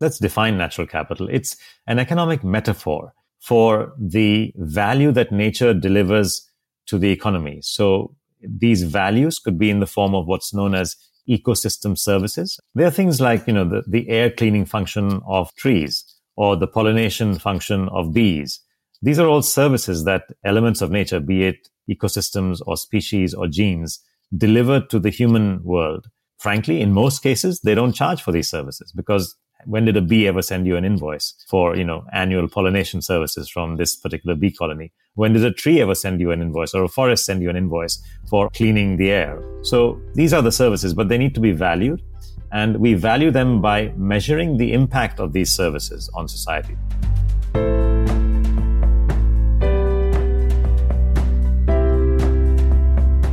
let's define natural capital. It's an economic metaphor for the value that nature delivers to the economy. So these values could be in the form of what's known as ecosystem services. There are things like, you know, the, the air cleaning function of trees or the pollination function of bees. These are all services that elements of nature, be it ecosystems or species or genes, deliver to the human world. Frankly, in most cases, they don't charge for these services because when did a bee ever send you an invoice for, you know, annual pollination services from this particular bee colony? When did a tree ever send you an invoice or a forest send you an invoice for cleaning the air? So these are the services, but they need to be valued. And we value them by measuring the impact of these services on society.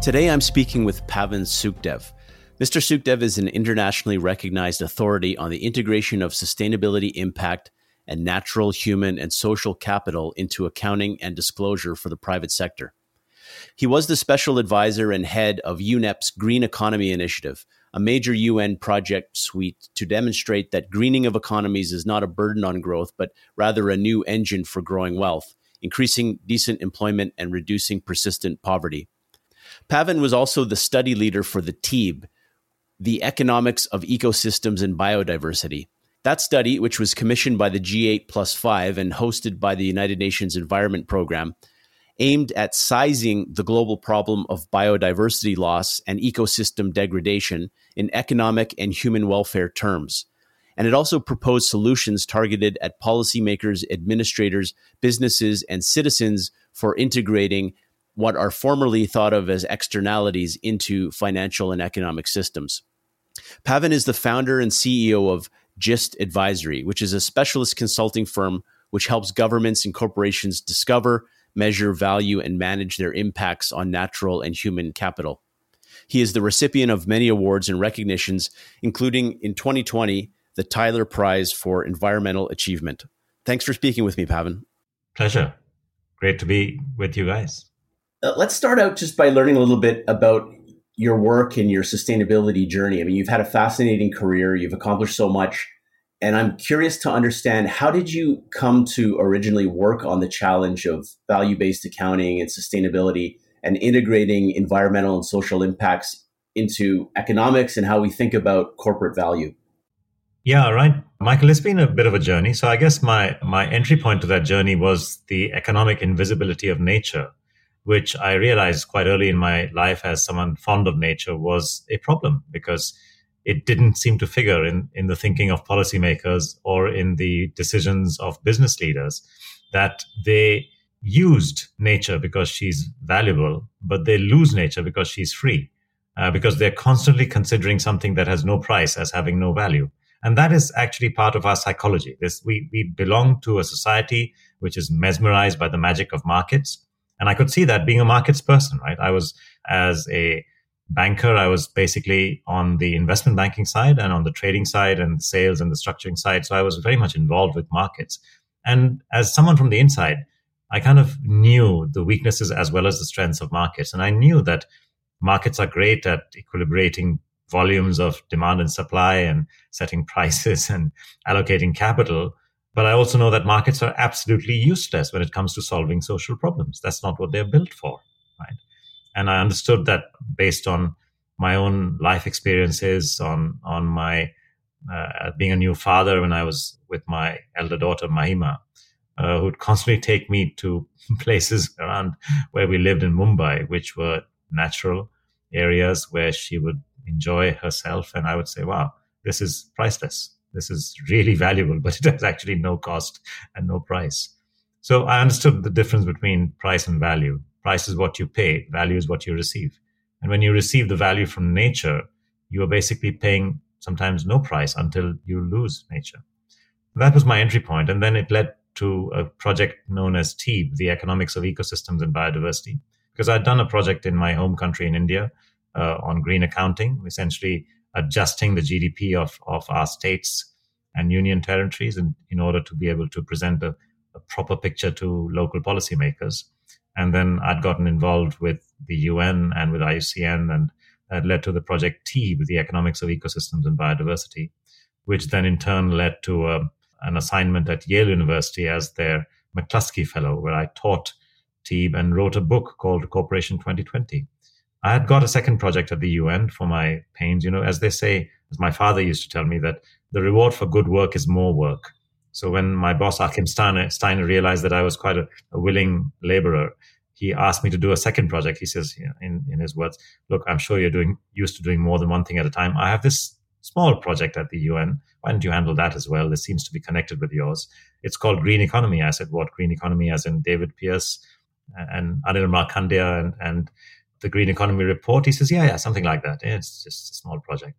Today I'm speaking with Pavan Sukhdev. Mr. Sukhdev is an internationally recognized authority on the integration of sustainability impact and natural, human, and social capital into accounting and disclosure for the private sector. He was the special advisor and head of UNEP's Green Economy Initiative, a major UN project suite to demonstrate that greening of economies is not a burden on growth, but rather a new engine for growing wealth, increasing decent employment, and reducing persistent poverty. Pavan was also the study leader for the TEEB, the Economics of Ecosystems and Biodiversity. That study, which was commissioned by the G8 plus 5 and hosted by the United Nations Environment Program, aimed at sizing the global problem of biodiversity loss and ecosystem degradation in economic and human welfare terms. And it also proposed solutions targeted at policymakers, administrators, businesses, and citizens for integrating what are formerly thought of as externalities into financial and economic systems. Pavan is the founder and CEO of GIST Advisory, which is a specialist consulting firm which helps governments and corporations discover, measure, value, and manage their impacts on natural and human capital. He is the recipient of many awards and recognitions, including in 2020, the Tyler Prize for Environmental Achievement. Thanks for speaking with me, Pavan. Pleasure. Great to be with you guys. Uh, let's start out just by learning a little bit about your work and your sustainability journey. I mean, you've had a fascinating career, you've accomplished so much. And I'm curious to understand how did you come to originally work on the challenge of value based accounting and sustainability and integrating environmental and social impacts into economics and how we think about corporate value? Yeah, right. Michael, it's been a bit of a journey. So I guess my my entry point to that journey was the economic invisibility of nature which I realized quite early in my life as someone fond of nature was a problem because it didn't seem to figure in, in the thinking of policymakers or in the decisions of business leaders that they used nature because she's valuable, but they lose nature because she's free, uh, because they're constantly considering something that has no price as having no value. And that is actually part of our psychology. This, we, we belong to a society which is mesmerized by the magic of markets and I could see that being a markets person, right? I was as a banker, I was basically on the investment banking side and on the trading side and sales and the structuring side. So I was very much involved with markets. And as someone from the inside, I kind of knew the weaknesses as well as the strengths of markets. And I knew that markets are great at equilibrating volumes of demand and supply and setting prices and allocating capital. But I also know that markets are absolutely useless when it comes to solving social problems. That's not what they're built for, right? And I understood that based on my own life experiences, on on my uh, being a new father when I was with my elder daughter Mahima, uh, who'd constantly take me to places around where we lived in Mumbai, which were natural areas where she would enjoy herself, and I would say, "Wow, this is priceless." This is really valuable, but it has actually no cost and no price. So I understood the difference between price and value. Price is what you pay, value is what you receive. And when you receive the value from nature, you are basically paying sometimes no price until you lose nature. That was my entry point, and then it led to a project known as TEEB, the Economics of Ecosystems and Biodiversity, because I'd done a project in my home country in India uh, on green accounting, essentially adjusting the GDP of, of our states and union territories in, in order to be able to present a, a proper picture to local policymakers. And then I'd gotten involved with the UN and with IUCN, and that led to the project TEEB, the Economics of Ecosystems and Biodiversity, which then in turn led to a, um, an assignment at Yale University as their McCluskey Fellow, where I taught TEEB and wrote a book called Corporation 2020. I had got a second project at the UN for my pains. You know, as they say, as my father used to tell me, that the reward for good work is more work. So when my boss, Achim Steiner, Steiner realized that I was quite a, a willing laborer, he asked me to do a second project. He says, in, in his words, look, I'm sure you're doing used to doing more than one thing at a time. I have this small project at the UN. Why don't you handle that as well? This seems to be connected with yours. It's called Green Economy. I said, what green economy? As in David Pearce and Anil Markandya and, and the Green Economy Report? He says, yeah, yeah, something like that. Yeah, it's just a small project.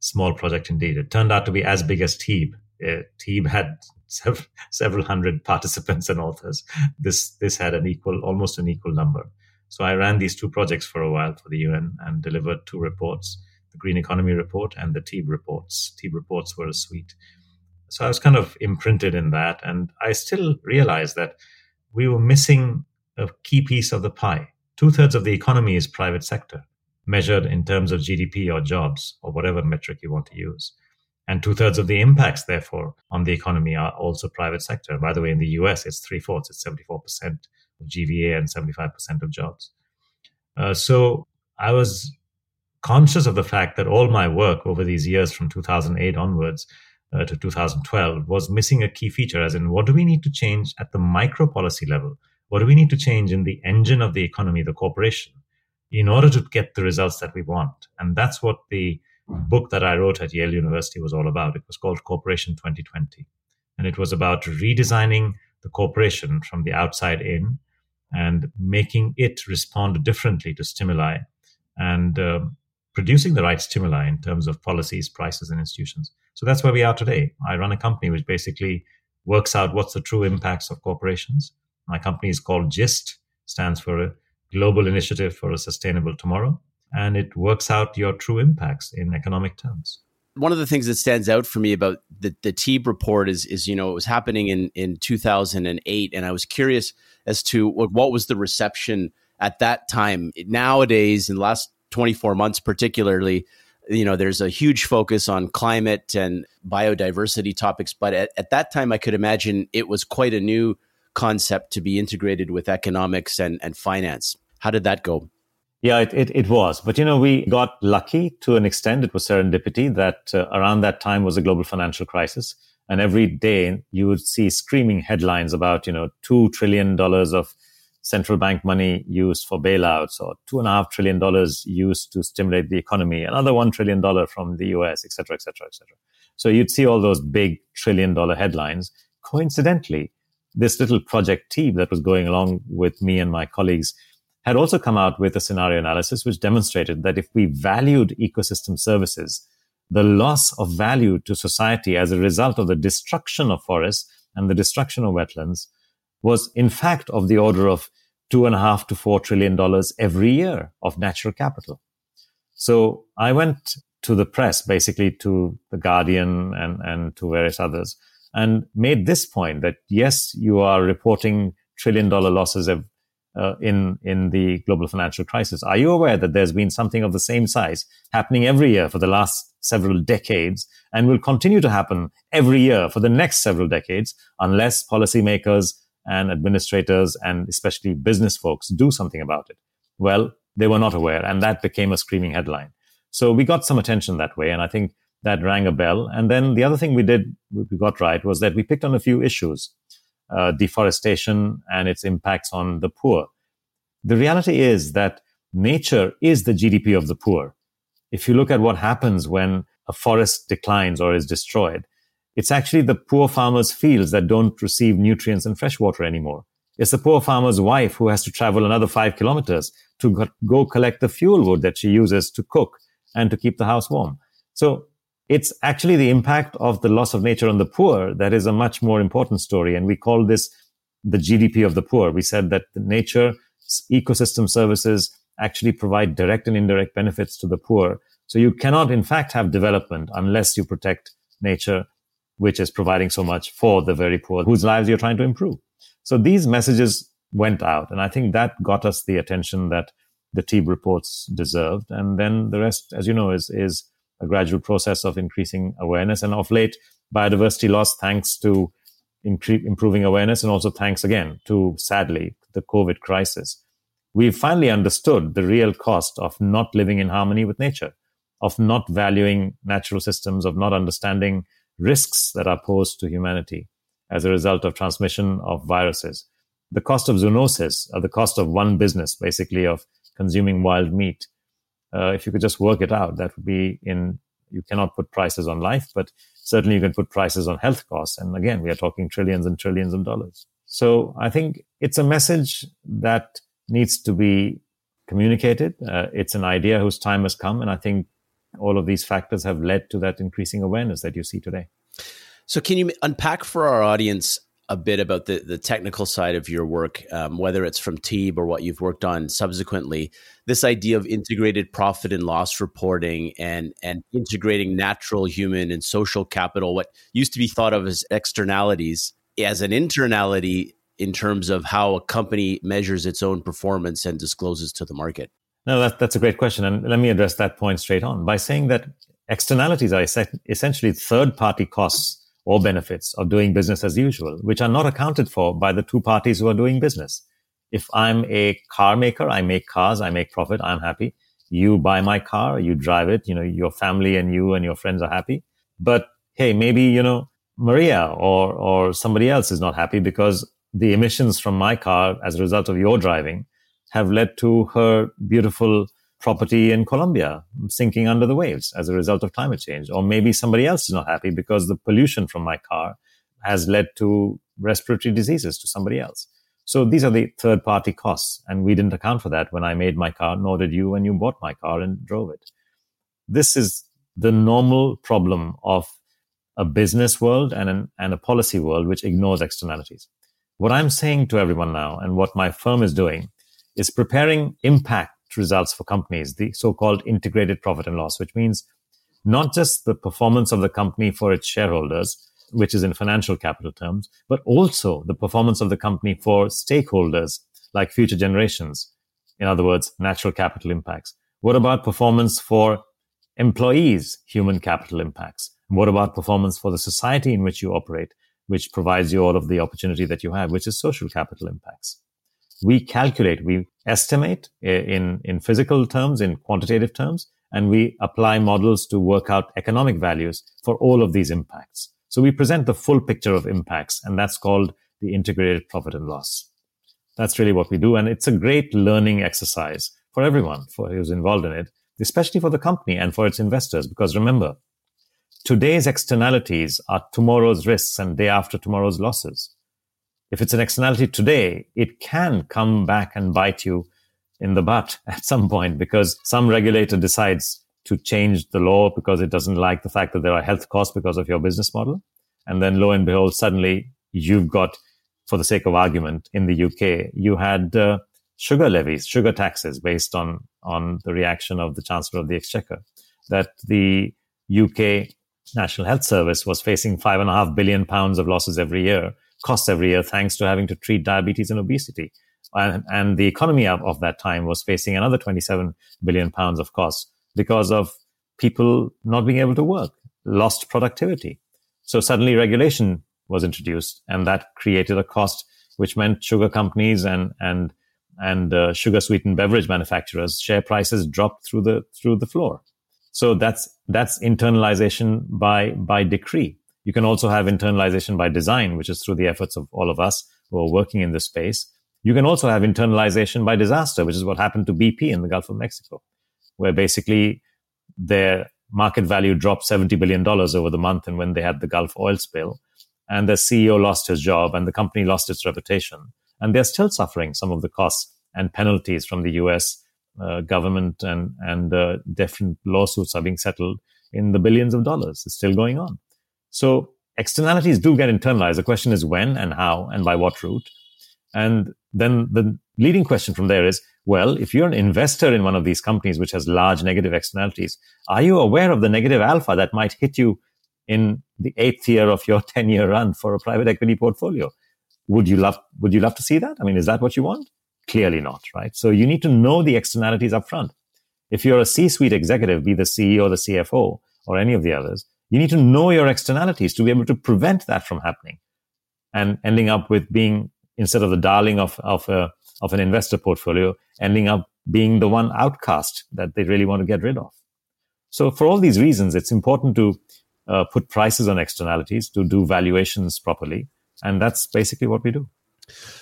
Small project indeed. It turned out to be as big as TEEB. Uh, TEEB had several, hundred participants and authors. This this had an equal, almost an equal number. So I ran these two projects for a while for the UN and delivered two reports: the Green Economy Report and the TEEB reports. TEEB reports were a suite. So I was kind of imprinted in that, and I still realized that we were missing a key piece of the pie Two thirds of the economy is private sector, measured in terms of GDP or jobs or whatever metric you want to use. And two thirds of the impacts, therefore, on the economy are also private sector. By the way, in the US, it's three fourths, it's 74% of GVA and 75% of jobs. Uh, so I was conscious of the fact that all my work over these years from 2008 onwards uh, to 2012 was missing a key feature, as in what do we need to change at the micro policy level what do we need to change in the engine of the economy, the corporation, in order to get the results that we want? And that's what the book that I wrote at Yale University was all about. It was called Corporation 2020. And it was about redesigning the corporation from the outside in and making it respond differently to stimuli and uh, producing the right stimuli in terms of policies, prices, and institutions. So that's where we are today. I run a company which basically works out what's the true impacts of corporations my company is called GIST, stands for Global Initiative for a Sustainable Tomorrow, and it works out your true impacts in economic terms. One of the things that stands out for me about the, the TEEB report is, is, you know, it was happening in, in 2008, and I was curious as to what, what was the reception at that time. Nowadays, in the last 24 months particularly, you know there's a huge focus on climate and biodiversity topics but at, at, that time i could imagine it was quite a new concept to be integrated with economics and, and finance. How did that go? Yeah, it, it, it, was. But, you know, we got lucky to an extent. It was serendipity that uh, around that time was a global financial crisis. And every day you would see screaming headlines about, you know, $2 trillion of central bank money used for bailouts or $2.5 trillion used to stimulate the economy, another $1 trillion from the US, et cetera, et cetera, et cetera. So you'd see all those big trillion dollar headlines. Coincidentally, this little project team that was going along with me and my colleagues had also come out with a scenario analysis which demonstrated that if we valued ecosystem services, the loss of value to society as a result of the destruction of forests and the destruction of wetlands was in fact of the order of two and a half to four trillion dollars every year of natural capital. So I went to the press, basically to the Guardian and, and to various others, and made this point that yes, you are reporting trillion dollar losses of, uh, in in the global financial crisis. Are you aware that there's been something of the same size happening every year for the last several decades and will continue to happen every year for the next several decades unless policymakers and administrators and especially business folks do something about it? Well, they were not aware, and that became a screaming headline. So we got some attention that way, and I think that rang a bell. And then the other thing we did, we got right, was that we picked on a few issues uh, deforestation and its impacts on the poor. The reality is that nature is the GDP of the poor. If you look at what happens when a forest declines or is destroyed, it's actually the poor farmer's fields that don't receive nutrients and fresh water anymore. It's the poor farmer's wife who has to travel another five kilometers to go collect the fuel wood that she uses to cook and to keep the house warm. So it's actually the impact of the loss of nature on the poor that is a much more important story. And we call this the GDP of the poor. We said that the nature ecosystem services actually provide direct and indirect benefits to the poor. So you cannot, in fact, have development unless you protect nature, which is providing so much for the very poor whose lives you're trying to improve. So these messages went out. And I think that got us the attention that the TEEB reports deserved. And then the rest, as you know, is, is a gradual process of increasing awareness. And of late, biodiversity loss, thanks to improving awareness and also thanks again to, sadly, the COVID crisis, we've finally understood the real cost of not living in harmony with nature, of not valuing natural systems, of not understanding risks that are posed to humanity as a result of transmission of viruses. The cost of zoonosis, or the cost of one business, basically of consuming wild meat, uh, if you could just work it out, that would be in, you cannot put prices on life, but certainly you can put prices on health costs. And again, we are talking trillions and trillions of dollars. So I think it's a message that needs to be communicated. Uh, it's an idea whose time has come. And I think all of these factors have led to that increasing awareness that you see today. So, can you unpack for our audience a bit about the, the technical side of your work, um, whether it's from TEEB or what you've worked on subsequently, this idea of integrated profit and loss reporting and, and integrating natural, human, and social capital, what used to be thought of as externalities, as an internality in terms of how a company measures its own performance and discloses to the market? No, that, that's a great question. And let me address that point straight on by saying that externalities are essentially third party costs or benefits of doing business as usual, which are not accounted for by the two parties who are doing business. If I'm a car maker, I make cars, I make profit, I'm happy. You buy my car, you drive it, you know, your family and you and your friends are happy. But hey, maybe, you know, Maria or, or somebody else is not happy because the emissions from my car as a result of your driving have led to her beautiful property in Colombia sinking under the waves as a result of climate change. Or maybe somebody else is not happy because the pollution from my car has led to respiratory diseases to somebody else. So these are the third party costs. And we didn't account for that when I made my car, nor did you when you bought my car and drove it. This is the normal problem of a business world and, an, and a policy world which ignores externalities. What I'm saying to everyone now and what my firm is doing is preparing impact results for companies, the so-called integrated profit and loss, which means not just the performance of the company for its shareholders, which is in financial capital terms, but also the performance of the company for stakeholders like future generations. In other words, natural capital impacts. What about performance for employees, human capital impacts? What about performance for the society in which you operate, which provides you all of the opportunity that you have, which is social capital impacts? We calculate, we estimate in, in physical terms, in quantitative terms, and we apply models to work out economic values for all of these impacts. So we present the full picture of impacts, and that's called the integrated profit and loss. That's really what we do. And it's a great learning exercise for everyone for who's involved in it, especially for the company and for its investors. Because remember, today's externalities are tomorrow's risks and day after tomorrow's losses if it's an externality today, it can come back and bite you in the butt at some point because some regulator decides to change the law because it doesn't like the fact that there are health costs because of your business model. And then lo and behold, suddenly you've got, for the sake of argument, in the UK, you had uh, sugar levies, sugar taxes based on, on the reaction of the Chancellor of the Exchequer that the UK National Health Service was facing five and a half billion pounds of losses every year costs every year thanks to having to treat diabetes and obesity. And, and the economy of, of that time was facing another 27 billion pounds of costs because of people not being able to work, lost productivity. So suddenly regulation was introduced and that created a cost, which meant sugar companies and, and, and uh, sugar sweetened beverage manufacturers share prices dropped through the, through the floor. So that's, that's internalization by, by decree. You can also have internalization by design, which is through the efforts of all of us who are working in this space. You can also have internalization by disaster, which is what happened to BP in the Gulf of Mexico, where basically their market value dropped $70 billion over the month and when they had the Gulf oil spill. And the CEO lost his job and the company lost its reputation. And they're still suffering some of the costs and penalties from the US uh, government and and uh, different lawsuits are being settled in the billions of dollars. It's still going on. So externalities do get internalized. The question is when and how and by what route. And then the leading question from there is, well, if you're an investor in one of these companies which has large negative externalities, are you aware of the negative alpha that might hit you in the eighth year of your 10 year run for a private equity portfolio? Would you love, would you love to see that? I mean, is that what you want? Clearly not, right? So you need to know the externalities up front. If you're a C-suite executive, be the CEO the CFO or any of the others, you need to know your externalities to be able to prevent that from happening and ending up with being instead of the darling of, of, a, of an investor portfolio, ending up being the one outcast that they really want to get rid of. So for all these reasons, it's important to uh, put prices on externalities, to do valuations properly. And that's basically what we do.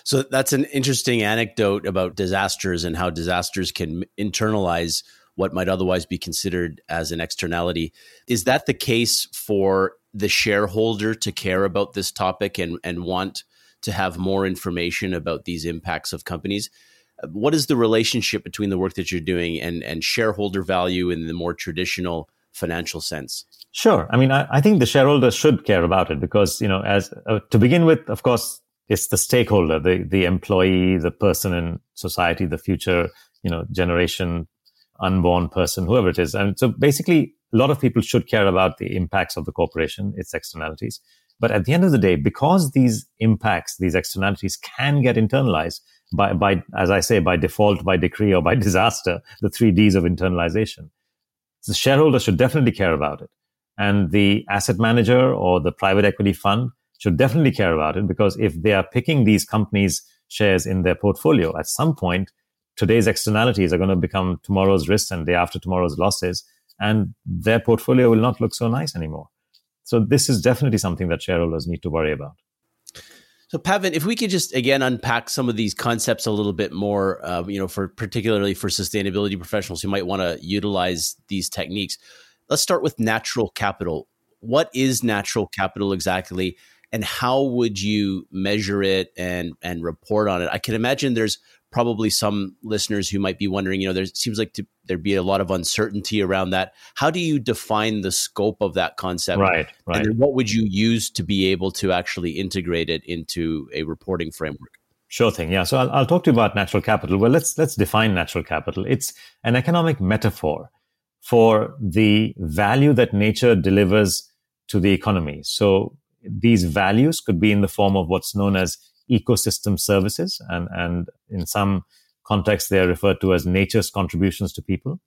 So that's an interesting anecdote about disasters and how disasters can internalize what might otherwise be considered as an externality. Is that the case for the shareholder to care about this topic and, and want to have more information about these impacts of companies? What is the relationship between the work that you're doing and, and shareholder value in the more traditional financial sense? Sure. I mean, I, I think the shareholders should care about it because, you know, as uh, to begin with, of course, it's the stakeholder, the, the employee, the person in society, the future, you know, generation, unborn person, whoever it is. And so basically, a lot of people should care about the impacts of the corporation, its externalities. But at the end of the day, because these impacts, these externalities can get internalized by, by, as I say, by default, by decree, or by disaster, the three Ds of internalization, the shareholder should definitely care about it. And the asset manager or the private equity fund should definitely care about it because if they are picking these companies' shares in their portfolio, at some point, today's externalities are going to become tomorrow's risks and day after tomorrow's losses, and their portfolio will not look so nice anymore. So this is definitely something that shareholders need to worry about. So, Pavan, if we could just again unpack some of these concepts a little bit more, uh, you know, for particularly for sustainability professionals who might want to utilize these techniques. Let's start with natural capital. What is natural capital exactly, and how would you measure it and and report on it? I can imagine there's probably some listeners who might be wondering, you know, there seems like to, there'd be a lot of uncertainty around that. How do you define the scope of that concept? Right, right. And what would you use to be able to actually integrate it into a reporting framework? Sure thing. Yeah. So I'll, I'll talk to you about natural capital. Well, let's let's define natural capital. It's an economic metaphor for the value that nature delivers to the economy. So these values could be in the form of what's known as ecosystem services. And, and in some contexts, they are referred to as nature's contributions to people.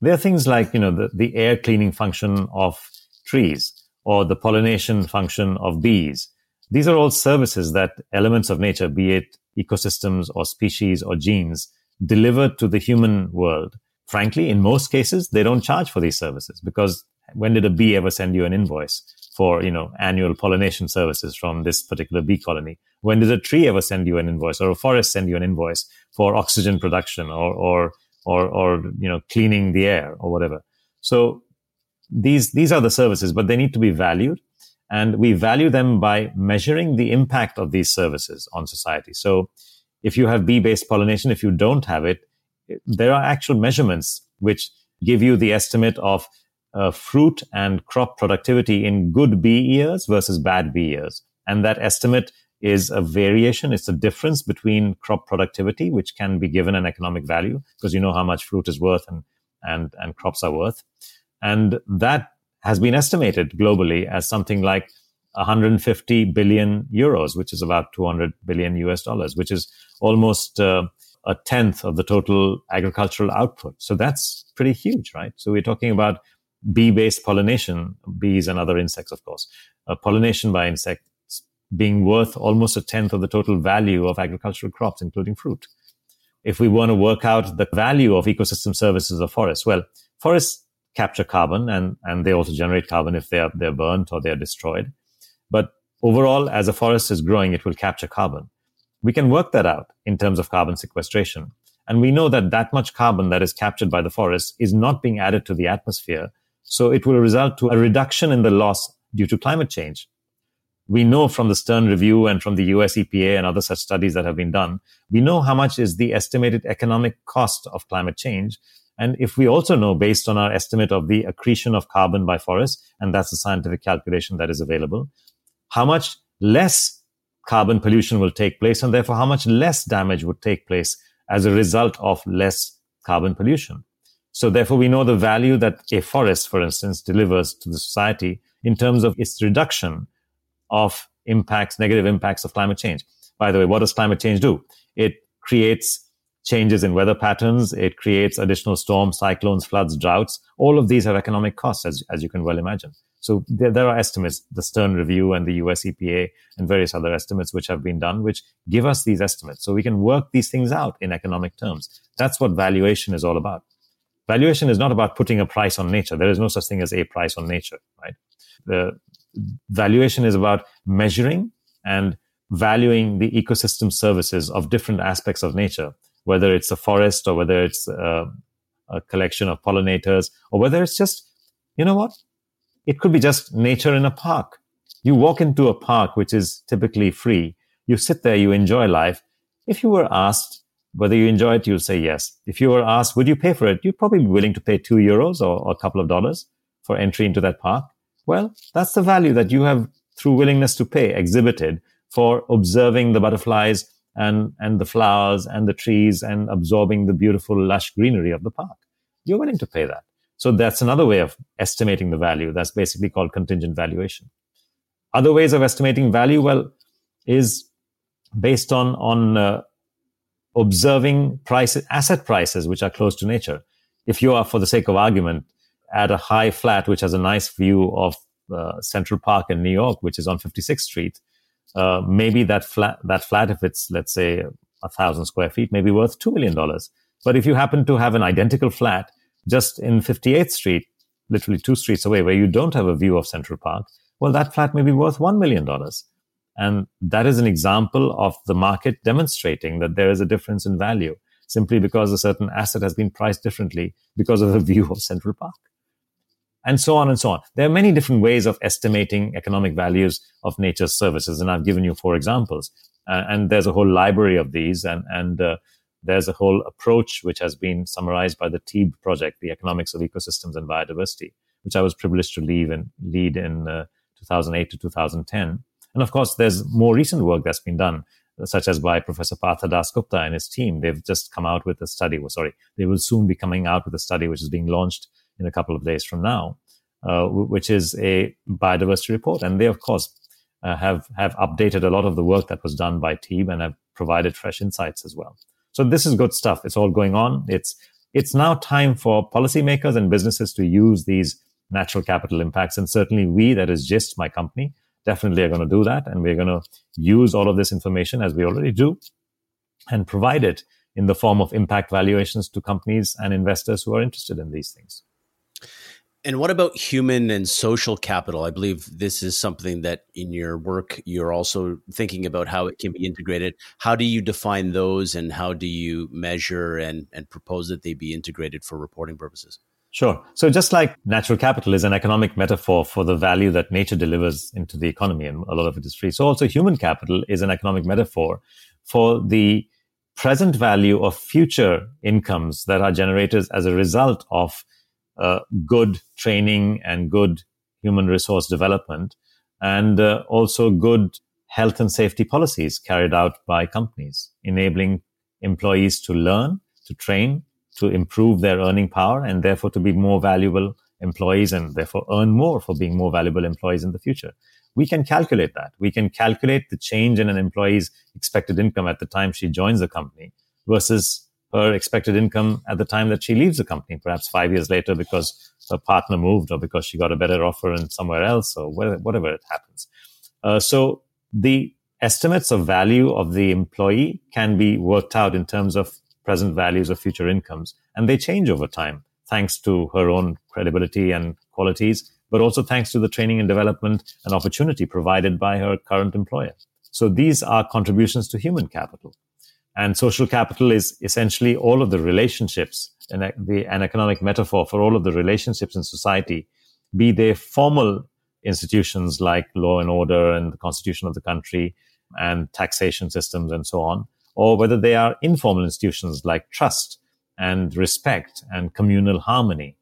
There are things like, you know, the, the air cleaning function of trees or the pollination function of bees. These are all services that elements of nature, be it ecosystems or species or genes, deliver to the human world. Frankly, in most cases, they don't charge for these services because when did a bee ever send you an invoice? For, you know, annual pollination services from this particular bee colony? When did a tree ever send you an invoice or a forest send you an invoice for oxygen production or, or, or, or, you know, cleaning the air or whatever? So these, these are the services, but they need to be valued. And we value them by measuring the impact of these services on society. So if you have bee based pollination, if you don't have it, there are actual measurements which give you the estimate of uh, fruit and crop productivity in good bee years versus bad bee years. And that estimate is a variation. It's a difference between crop productivity, which can be given an economic value because you know how much fruit is worth and, and, and crops are worth. And that has been estimated globally as something like 150 billion euros, which is about 200 billion US dollars, which is almost uh, a tenth of the total agricultural output. So that's pretty huge, right? So we're talking about bee-based pollination, bees and other insects, of course, uh, pollination by insects being worth almost a tenth of the total value of agricultural crops, including fruit. If we want to work out the value of ecosystem services of forests, well, forests capture carbon and, and they also generate carbon if they're, they're burnt or they're destroyed. But overall, as a forest is growing, it will capture carbon. We can work that out in terms of carbon sequestration. And we know that that much carbon that is captured by the forest is not being added to the atmosphere so it will result to a reduction in the loss due to climate change. we know from the Stern Review and from the US EPA and other such studies that have been done, we know how much is the estimated economic cost of climate change. And if we also know based on our estimate of the accretion of carbon by forests, and that's the scientific calculation that is available, how much less carbon pollution will take place and therefore how much less damage would take place as a result of less carbon pollution. So therefore we know the value that a forest, for instance, delivers to the society in terms of its reduction of impacts, negative impacts of climate change. By the way, what does climate change do? It creates changes in weather patterns. It creates additional storms, cyclones, floods, droughts. All of these have economic costs, as, as you can well imagine. So there, there, are estimates, the Stern Review and the US EPA and various other estimates which have been done, which give us these estimates. So we can work these things out in economic terms. That's what valuation is all about. Valuation is not about putting a price on nature. There is no such thing as a price on nature, right? The valuation is about measuring and valuing the ecosystem services of different aspects of nature, whether it's a forest or whether it's a, a collection of pollinators or whether it's just, you know what? It could be just nature in a park. You walk into a park, which is typically free. You sit there, you enjoy life. If you were asked whether you enjoy it, you'll say yes. If you were asked, would you pay for it? You'd probably be willing to pay two euros or, or a couple of dollars for entry into that park. Well, that's the value that you have through willingness to pay exhibited for observing the butterflies and, and the flowers and the trees and absorbing the beautiful lush greenery of the park. You're willing to pay that. So that's another way of estimating the value. That's basically called contingent valuation. Other ways of estimating value, well, is based on, on uh, observing prices, asset prices, which are close to nature. If you are, for the sake of argument, at a high flat, which has a nice view of uh, Central Park in New York, which is on 56th Street, uh, maybe that flat, that flat, if it's let's say a thousand square feet, may be worth two million dollars. But if you happen to have an identical flat just in 58th Street, literally two streets away, where you don't have a view of Central Park, well, that flat may be worth one million dollars. And that is an example of the market demonstrating that there is a difference in value simply because a certain asset has been priced differently because of a view of Central Park and so on and so on. There are many different ways of estimating economic values of nature's services, and I've given you four examples. Uh, and there's a whole library of these, and and uh, there's a whole approach which has been summarized by the TEEB project, the Economics of Ecosystems and Biodiversity, which I was privileged to lead and lead in uh, 2008 to 2010. And of course, there's more recent work that's been done, such as by Professor Partha Dasgupta and his team. They've just come out with a study. Well, sorry, they will soon be coming out with a study which is being launched in a couple of days from now, uh, which is a biodiversity report. And they, of course, uh, have have updated a lot of the work that was done by TEEB and have provided fresh insights as well. So this is good stuff. It's all going on. It's it's now time for policymakers and businesses to use these natural capital impacts. And certainly we, that is just my company, definitely are going to do that. And we're going to use all of this information as we already do and provide it in the form of impact valuations to companies and investors who are interested in these things. And what about human and social capital? I believe this is something that in your work you're also thinking about how it can be integrated. How do you define those and how do you measure and, and propose that they be integrated for reporting purposes? Sure. So just like natural capital is an economic metaphor for the value that nature delivers into the economy, and a lot of it is free. So also human capital is an economic metaphor for the present value of future incomes that are generated as a result of uh, good training and good human resource development, and uh, also good health and safety policies carried out by companies, enabling employees to learn, to train, to improve their earning power, and therefore to be more valuable employees and therefore earn more for being more valuable employees in the future. We can calculate that. We can calculate the change in an employee's expected income at the time she joins the company versus her expected income at the time that she leaves the company, perhaps five years later because her partner moved or because she got a better offer in somewhere else or whatever it happens. Uh, so the estimates of value of the employee can be worked out in terms of present values of future incomes, and they change over time thanks to her own credibility and qualities, but also thanks to the training and development and opportunity provided by her current employer. So these are contributions to human capital. And social capital is essentially all of the relationships and an economic metaphor for all of the relationships in society, be they formal institutions like law and order and the constitution of the country and taxation systems and so on, or whether they are informal institutions like trust and respect and communal harmony.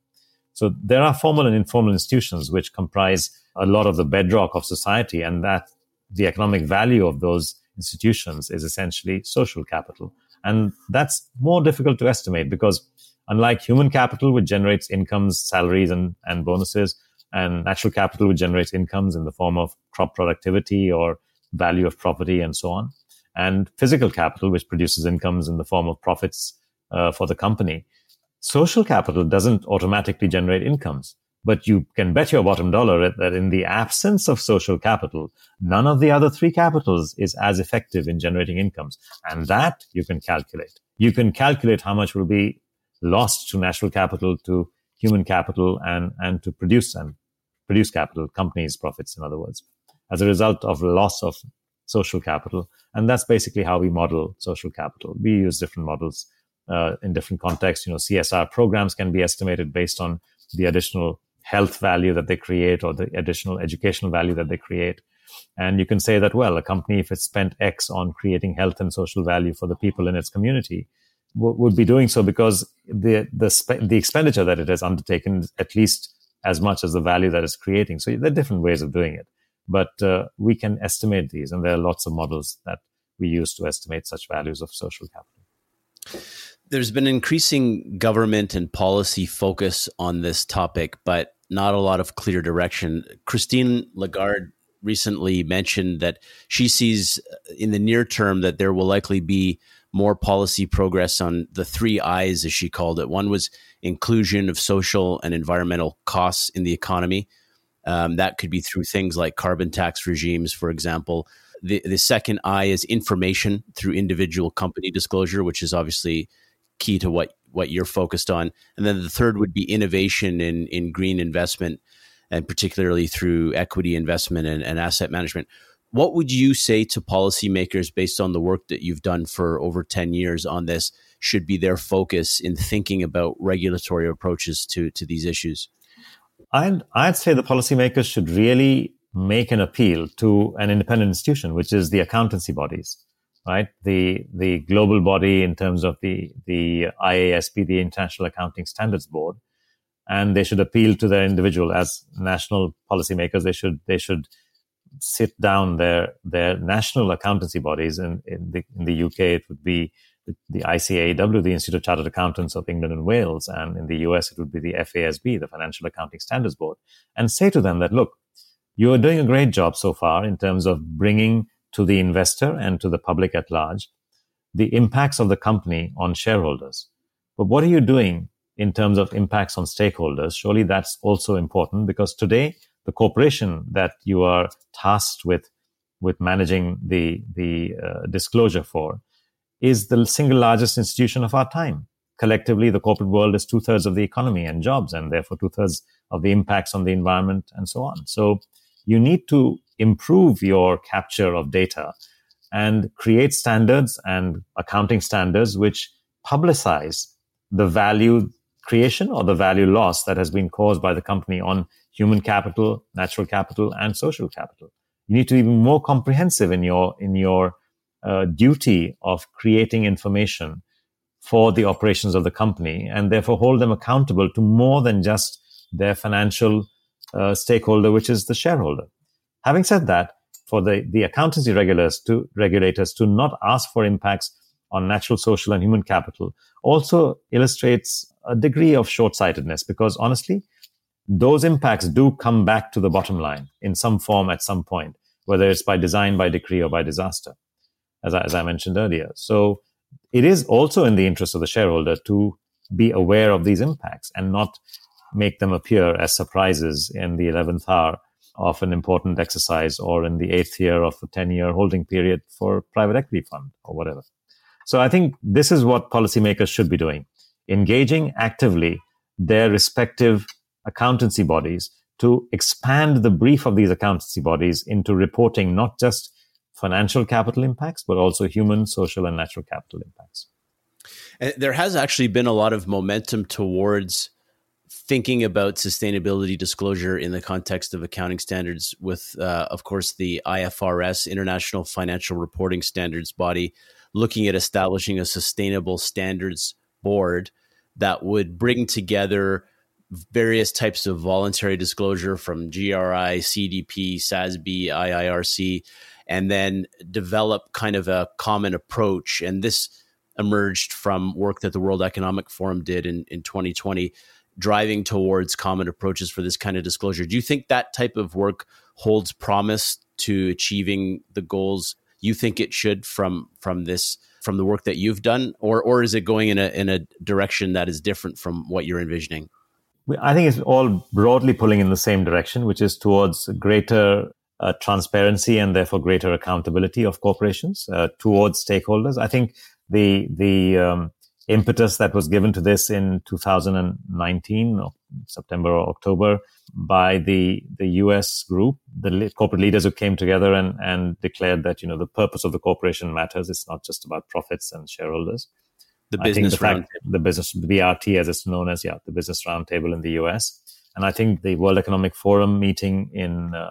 So there are formal and informal institutions which comprise a lot of the bedrock of society and that the economic value of those institutions is essentially social capital. And that's more difficult to estimate because unlike human capital, which generates incomes, salaries, and, and bonuses, and natural capital, which generates incomes in the form of crop productivity or value of property and so on, and physical capital, which produces incomes in the form of profits uh, for the company. Social capital doesn't automatically generate incomes. But you can bet your bottom dollar that in the absence of social capital, none of the other three capitals is as effective in generating incomes. And that you can calculate. You can calculate how much will be lost to natural capital, to human capital, and, and to produce and produce capital, companies' profits, in other words, as a result of loss of social capital. And that's basically how we model social capital. We use different models uh, in different contexts. You know, CSR programs can be estimated based on the additional health value that they create or the additional educational value that they create. And you can say that, well, a company, if it spent X on creating health and social value for the people in its community, w- would be doing so because the, the, spe- the expenditure that it has undertaken at least as much as the value that it's creating. So there are different ways of doing it. But uh, we can estimate these, and there are lots of models that we use to estimate such values of social capital there's been increasing government and policy focus on this topic, but not a lot of clear direction. Christine Lagarde recently mentioned that she sees in the near term that there will likely be more policy progress on the three I's, as she called it. One was inclusion of social and environmental costs in the economy. Um, that could be through things like carbon tax regimes, for example. The, the second I is information through individual company disclosure, which is obviously key to what what you're focused on. And then the third would be innovation in in green investment, and particularly through equity investment and, and asset management. What would you say to policymakers based on the work that you've done for over 10 years on this should be their focus in thinking about regulatory approaches to, to these issues? I'd, I'd say the policymakers should really make an appeal to an independent institution, which is the accountancy bodies right? The the global body in terms of the the IASB, the International Accounting Standards Board, and they should appeal to their individual as national policymakers. They should they should sit down their their national accountancy bodies. In in the in the UK, it would be the, ICAEW, the Institute of Chartered Accountants of England and Wales, and in the US, it would be the FASB, the Financial Accounting Standards Board, and say to them that look, you are doing a great job so far in terms of bringing to the investor and to the public at large the impacts of the company on shareholders. But what are you doing in terms of impacts on stakeholders? Surely that's also important because today the corporation that you are tasked with with managing the the uh, disclosure for is the single largest institution of our time. Collectively, the corporate world is two thirds of the economy and jobs, and therefore two thirds of the impacts on the environment and so on. So you need to improve your capture of data and create standards and accounting standards which publicize the value creation or the value loss that has been caused by the company on human capital, natural capital, and social capital. You need to be more comprehensive in your in your uh, duty of creating information for the operations of the company, and therefore hold them accountable to more than just their financial uh, stakeholder, which is the shareholder. Having said that, for the, the accountancy regulators to regulators to not ask for impacts on natural, social, and human capital also illustrates a degree of short-sightedness because honestly, those impacts do come back to the bottom line in some form at some point, whether it's by design, by decree, or by disaster, as I, as I mentioned earlier. So it is also in the interest of the shareholder to be aware of these impacts and not make them appear as surprises in the 11th hour of an important exercise or in the eighth year of a 10 year holding period for private equity fund or whatever. So I think this is what policymakers should be doing, engaging actively their respective accountancy bodies to expand the brief of these accountancy bodies into reporting not just financial capital impacts, but also human, social, and natural capital impacts. There has actually been a lot of momentum towards thinking about sustainability disclosure in the context of accounting standards with uh, of course the ifrs international financial reporting standards body looking at establishing a sustainable standards board that would bring together various types of voluntary disclosure from GRI, CDP, SASB, IIRC, and then develop kind of a common approach. And this emerged from work that the World Economic Forum did in, in 2020, driving towards common approaches for this kind of disclosure. Do you think that type of work holds promise to achieving the goals you think it should from from this from the work that you've done, or or is it going in a in a direction that is different from what you're envisioning? I think it's all broadly pulling in the same direction, which is towards greater uh, transparency and therefore greater accountability of corporations uh, towards stakeholders. I think the the um, impetus that was given to this in 2019, September or October, by the the U.S. group, the corporate leaders who came together and and declared that you know the purpose of the corporation matters. It's not just about profits and shareholders. The business the fact, the business BRT as it's known as yeah the business roundtable in the U.S. And I think the World Economic Forum meeting in uh,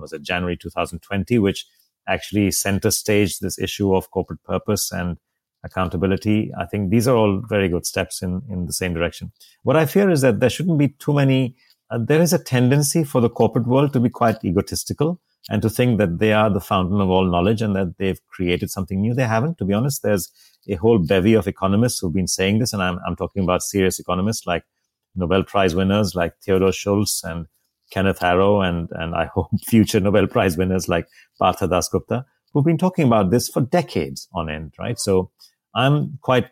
was it January 2020, which actually center staged this issue of corporate purpose and accountability. I think these are all very good steps in, in the same direction. What I fear is that there shouldn't be too many. Uh, there is a tendency for the corporate world to be quite egotistical and to think that they are the fountain of all knowledge and that they've created something new. They haven't, to be honest. There's a whole bevy of economists who've been saying this, and I'm, I'm talking about serious economists like Nobel Prize winners like Theodore Schultz and Kenneth Arrow, and, and I hope future Nobel Prize winners like Partha Dasgupta, who've been talking about this for decades on end, right? So I'm quite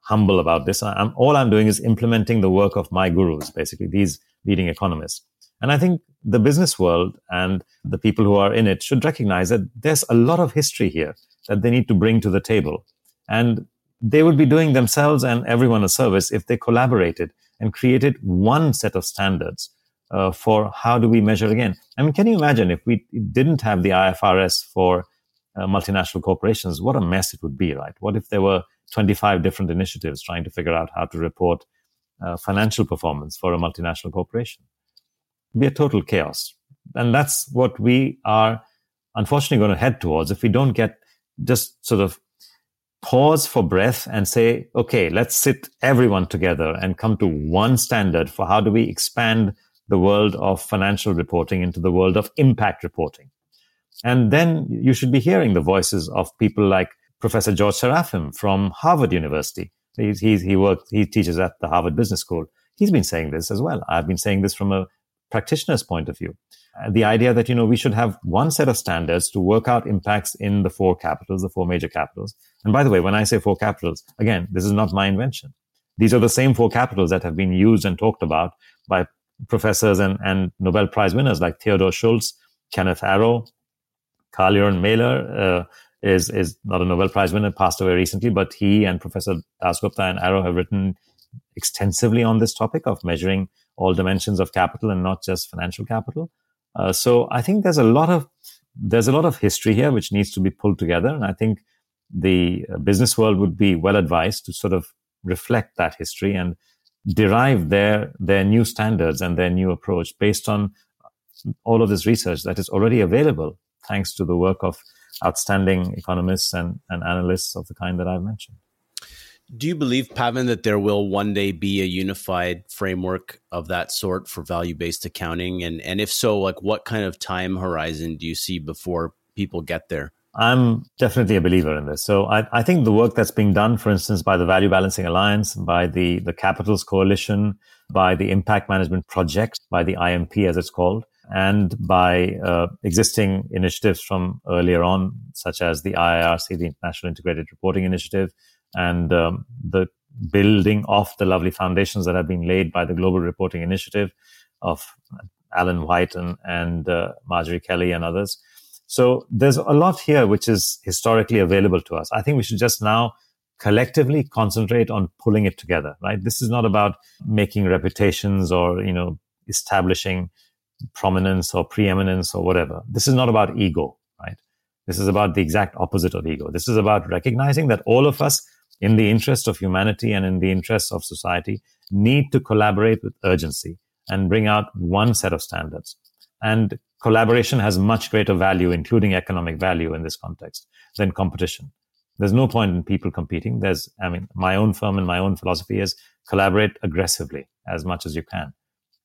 humble about this. I'm, all I'm doing is implementing the work of my gurus, basically, these leading economists. And I think the business world and the people who are in it should recognize that there's a lot of history here that they need to bring to the table. And they would be doing themselves and everyone a service if they collaborated and created one set of standards uh, for how do we measure again. I mean, can you imagine if we didn't have the IFRS for uh, multinational corporations, what a mess it would be, right? What if there were 25 different initiatives trying to figure out how to report uh, financial performance for a multinational corporation? It'd be a total chaos. And that's what we are unfortunately going to head towards if we don't get just sort of pause for breath and say, okay, let's sit everyone together and come to one standard for how do we expand the world of financial reporting into the world of impact reporting. And then you should be hearing the voices of people like Professor George Serafeim from Harvard University. He's, he works, he teaches at the Harvard Business School. He's been saying this as well. I've been saying this from a practitioner's point of view. Uh, the idea that, you know, we should have one set of standards to work out impacts in the four capitals, the four major capitals. And by the way, when I say four capitals, again, this is not my invention. These are the same four capitals that have been used and talked about by professors and, and Nobel Prize winners like Theodore Schultz, Kenneth Arrow, Karl-Göran Mäler uh, is is not a Nobel Prize winner, passed away recently, but he and Professor Dasgupta and Arrow have written extensively on this topic of measuring all dimensions of capital and not just financial capital. Uh, so I think there's a lot of there's a lot of history here which needs to be pulled together, and I think the business world would be well advised to sort of reflect that history and derive their their new standards and their new approach based on all of this research that is already available thanks to the work of outstanding economists and, and analysts of the kind that I've mentioned. Do you believe, Pavan, that there will one day be a unified framework of that sort for value based accounting? And, and if so, like what kind of time horizon do you see before people get there? I'm definitely a believer in this. So I, I think the work that's being done, for instance, by the Value Balancing Alliance, by the, the Capitals Coalition, by the Impact Management Project, by the IMP as it's called, and by uh, existing initiatives from earlier on, such as the IIRC, the International Integrated Reporting Initiative, and um, the building of the lovely foundations that have been laid by the Global Reporting Initiative of Allen White and, and uh, Marjorie Kelly and others. So there's a lot here which is historically available to us. I think we should just now collectively concentrate on pulling it together, right? This is not about making reputations or, you know, establishing prominence or preeminence or whatever. This is not about ego, right? This is about the exact opposite of ego. This is about recognizing that all of us in the interest of humanity and in the interest of society, need to collaborate with urgency and bring out one set of standards. And collaboration has much greater value, including economic value in this context, than competition. There's no point in people competing. There's, I mean, my own firm and my own philosophy is collaborate aggressively as much as you can.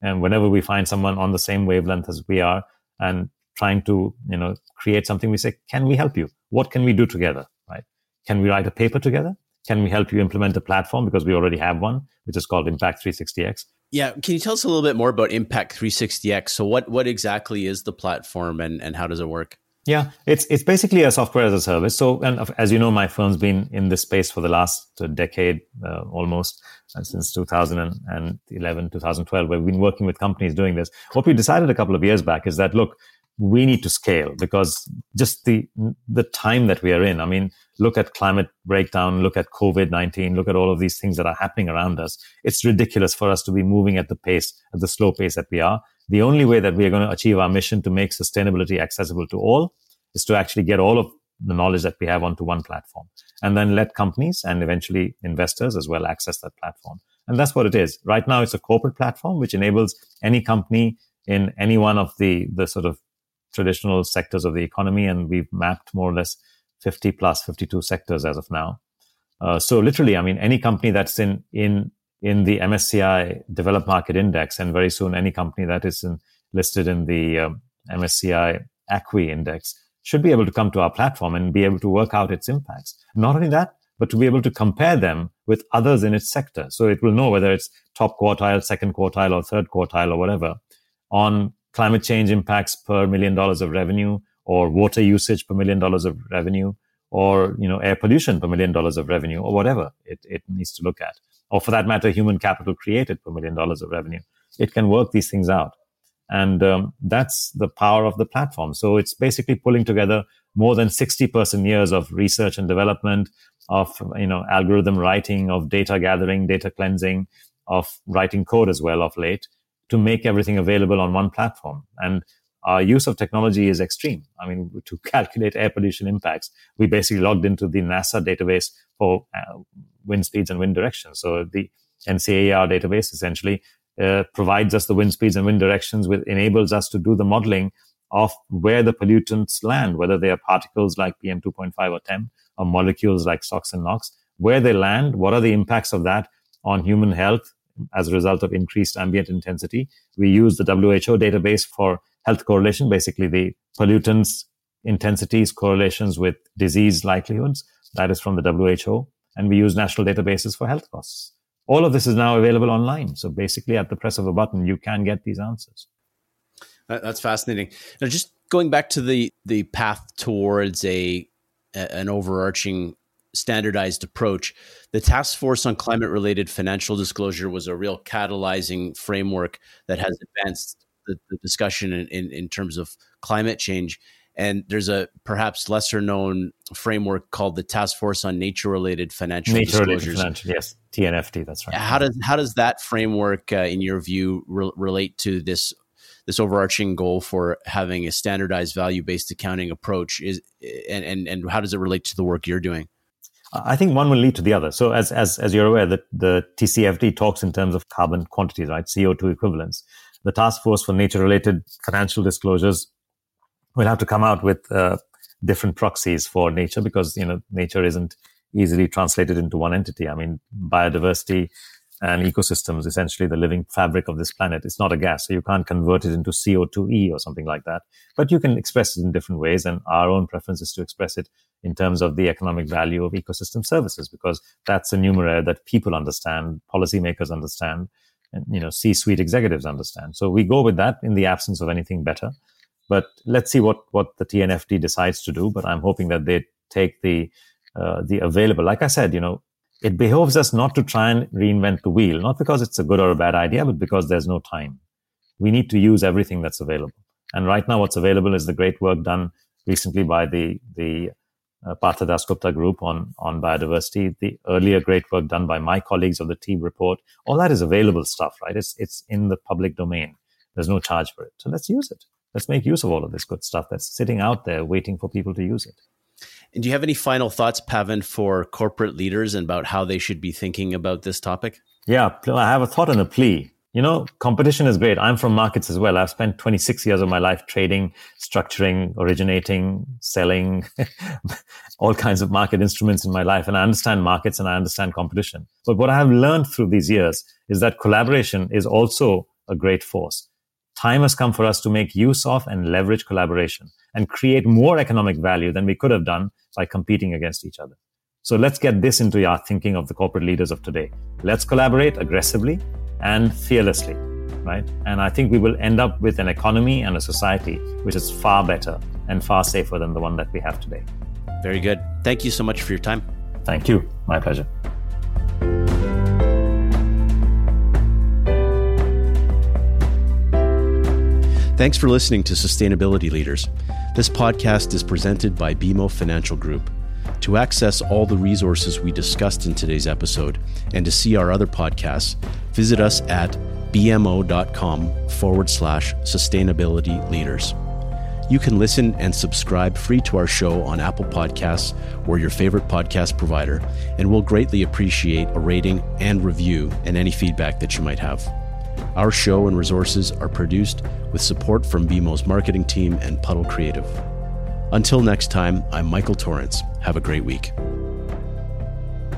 And whenever we find someone on the same wavelength as we are and trying to, you know, create something, we say, can we help you? What can we do together? Right? Can we write a paper together? Can we help you implement a platform? Because we already have one, which is called Impact 360X. Yeah. Can you tell us a little bit more about Impact 360X? So what, what exactly is the platform and, and how does it work? Yeah, it's it's basically a software as a service. So, and as you know, my firm's been in this space for the last decade, uh, almost uh, since 2011, 2012. We've been working with companies doing this. What we decided a couple of years back is that look, we need to scale because just the the time that we are in. I mean, look at climate breakdown, look at COVID nineteen, look at all of these things that are happening around us. It's ridiculous for us to be moving at the pace, at the slow pace that we are the only way that we are going to achieve our mission to make sustainability accessible to all is to actually get all of the knowledge that we have onto one platform and then let companies and eventually investors as well access that platform. And that's what it is. Right now, it's a corporate platform which enables any company in any one of the, the sort of traditional sectors of the economy. And we've mapped more or less 50 plus 52 sectors as of now. Uh, so literally, I mean, any company that's in, in in the MSCI Developed Market Index, and very soon any company that is in, listed in the um, MSCI ACWI Index should be able to come to our platform and be able to work out its impacts. Not only that, but to be able to compare them with others in its sector. So it will know whether it's top quartile, second quartile, or third quartile, or whatever on climate change impacts per million dollars of revenue, or water usage per million dollars of revenue, or you know air pollution per million dollars of revenue, or whatever it, it needs to look at or for that matter, human capital created per million dollars of revenue. It can work these things out. And um, that's the power of the platform. So it's basically pulling together more than 60 person years of research and development, of you know algorithm writing, of data gathering, data cleansing, of writing code as well of late to make everything available on one platform. And our use of technology is extreme. I mean, to calculate air pollution impacts, we basically logged into the NASA database for uh, wind speeds and wind directions. So the NCAR database essentially uh, provides us the wind speeds and wind directions, which enables us to do the modeling of where the pollutants land, whether they are particles like PM 2.5 or 10 or molecules like SOx and NOx, where they land, what are the impacts of that on human health as a result of increased ambient intensity. We use the WHO database for health correlation, basically the pollutants intensities correlations with disease likelihoods. That is from the WHO and we use national databases for health costs. All of this is now available online. So basically, at the press of a button, you can get these answers. That's fascinating. Now, just going back to the the path towards a an overarching standardized approach, the task force on climate related financial disclosure was a real catalyzing framework that has advanced the, the discussion in, in, in terms of climate change. And there's a perhaps lesser known framework called the Task Force on Nature Related Financial nature Disclosures. Financial, yes, TNFD. That's right. How does how does that framework, uh, in your view, re- relate to this this overarching goal for having a standardized value based accounting approach? Is and, and and how does it relate to the work you're doing? I think one will lead to the other. So as as as you're aware, that the TCFD talks in terms of carbon quantities, right? CO2 equivalents. The Task Force for Nature Related Financial Disclosures we'll have to come out with uh, different proxies for nature because you know nature isn't easily translated into one entity. I mean, biodiversity and ecosystems, essentially the living fabric of this planet, it's not a gas, so you can't convert it into CO2e or something like that. But you can express it in different ways, and our own preference is to express it in terms of the economic value of ecosystem services because that's a numeraire that people understand, policymakers understand, and you know, C-suite executives understand. So we go with that in the absence of anything better. But let's see what what the TNFD decides to do. But I'm hoping that they take the uh, the available. Like I said, you know, it behoves us not to try and reinvent the wheel, not because it's a good or a bad idea, but because there's no time. We need to use everything that's available. And right now, what's available is the great work done recently by the the uh, Partha Dasgupta group on on biodiversity. The earlier great work done by my colleagues of the TEEB report. All that is available stuff, right? It's it's in the public domain. There's no charge for it, so let's use it let's make use of all of this good stuff that's sitting out there waiting for people to use it. And do you have any final thoughts, Pavan, for corporate leaders and about how they should be thinking about this topic? Yeah, I have a thought and a plea. You know, competition is great. I'm from markets as well. I've spent 26 years of my life trading, structuring, originating, selling all kinds of market instruments in my life. And I understand markets and I understand competition. But what I have learned through these years is that collaboration is also a great force. Time has come for us to make use of and leverage collaboration and create more economic value than we could have done by competing against each other. So let's get this into our thinking of the corporate leaders of today. Let's collaborate aggressively and fearlessly, right? And I think we will end up with an economy and a society which is far better and far safer than the one that we have today. Very good. Thank you so much for your time. Thank you. My pleasure. Thanks for listening to Sustainability Leaders. This podcast is presented by BMO Financial Group. To access all the resources we discussed in today's episode and to see our other podcasts, visit us at bmo.com forward slash sustainability leaders. You can listen and subscribe free to our show on Apple Podcasts or your favorite podcast provider, and we'll greatly appreciate a rating and review and any feedback that you might have. Our show and resources are produced with support from BMO's marketing team and Puddle Creative. Until next time, I'm Michael Torrance. Have a great week.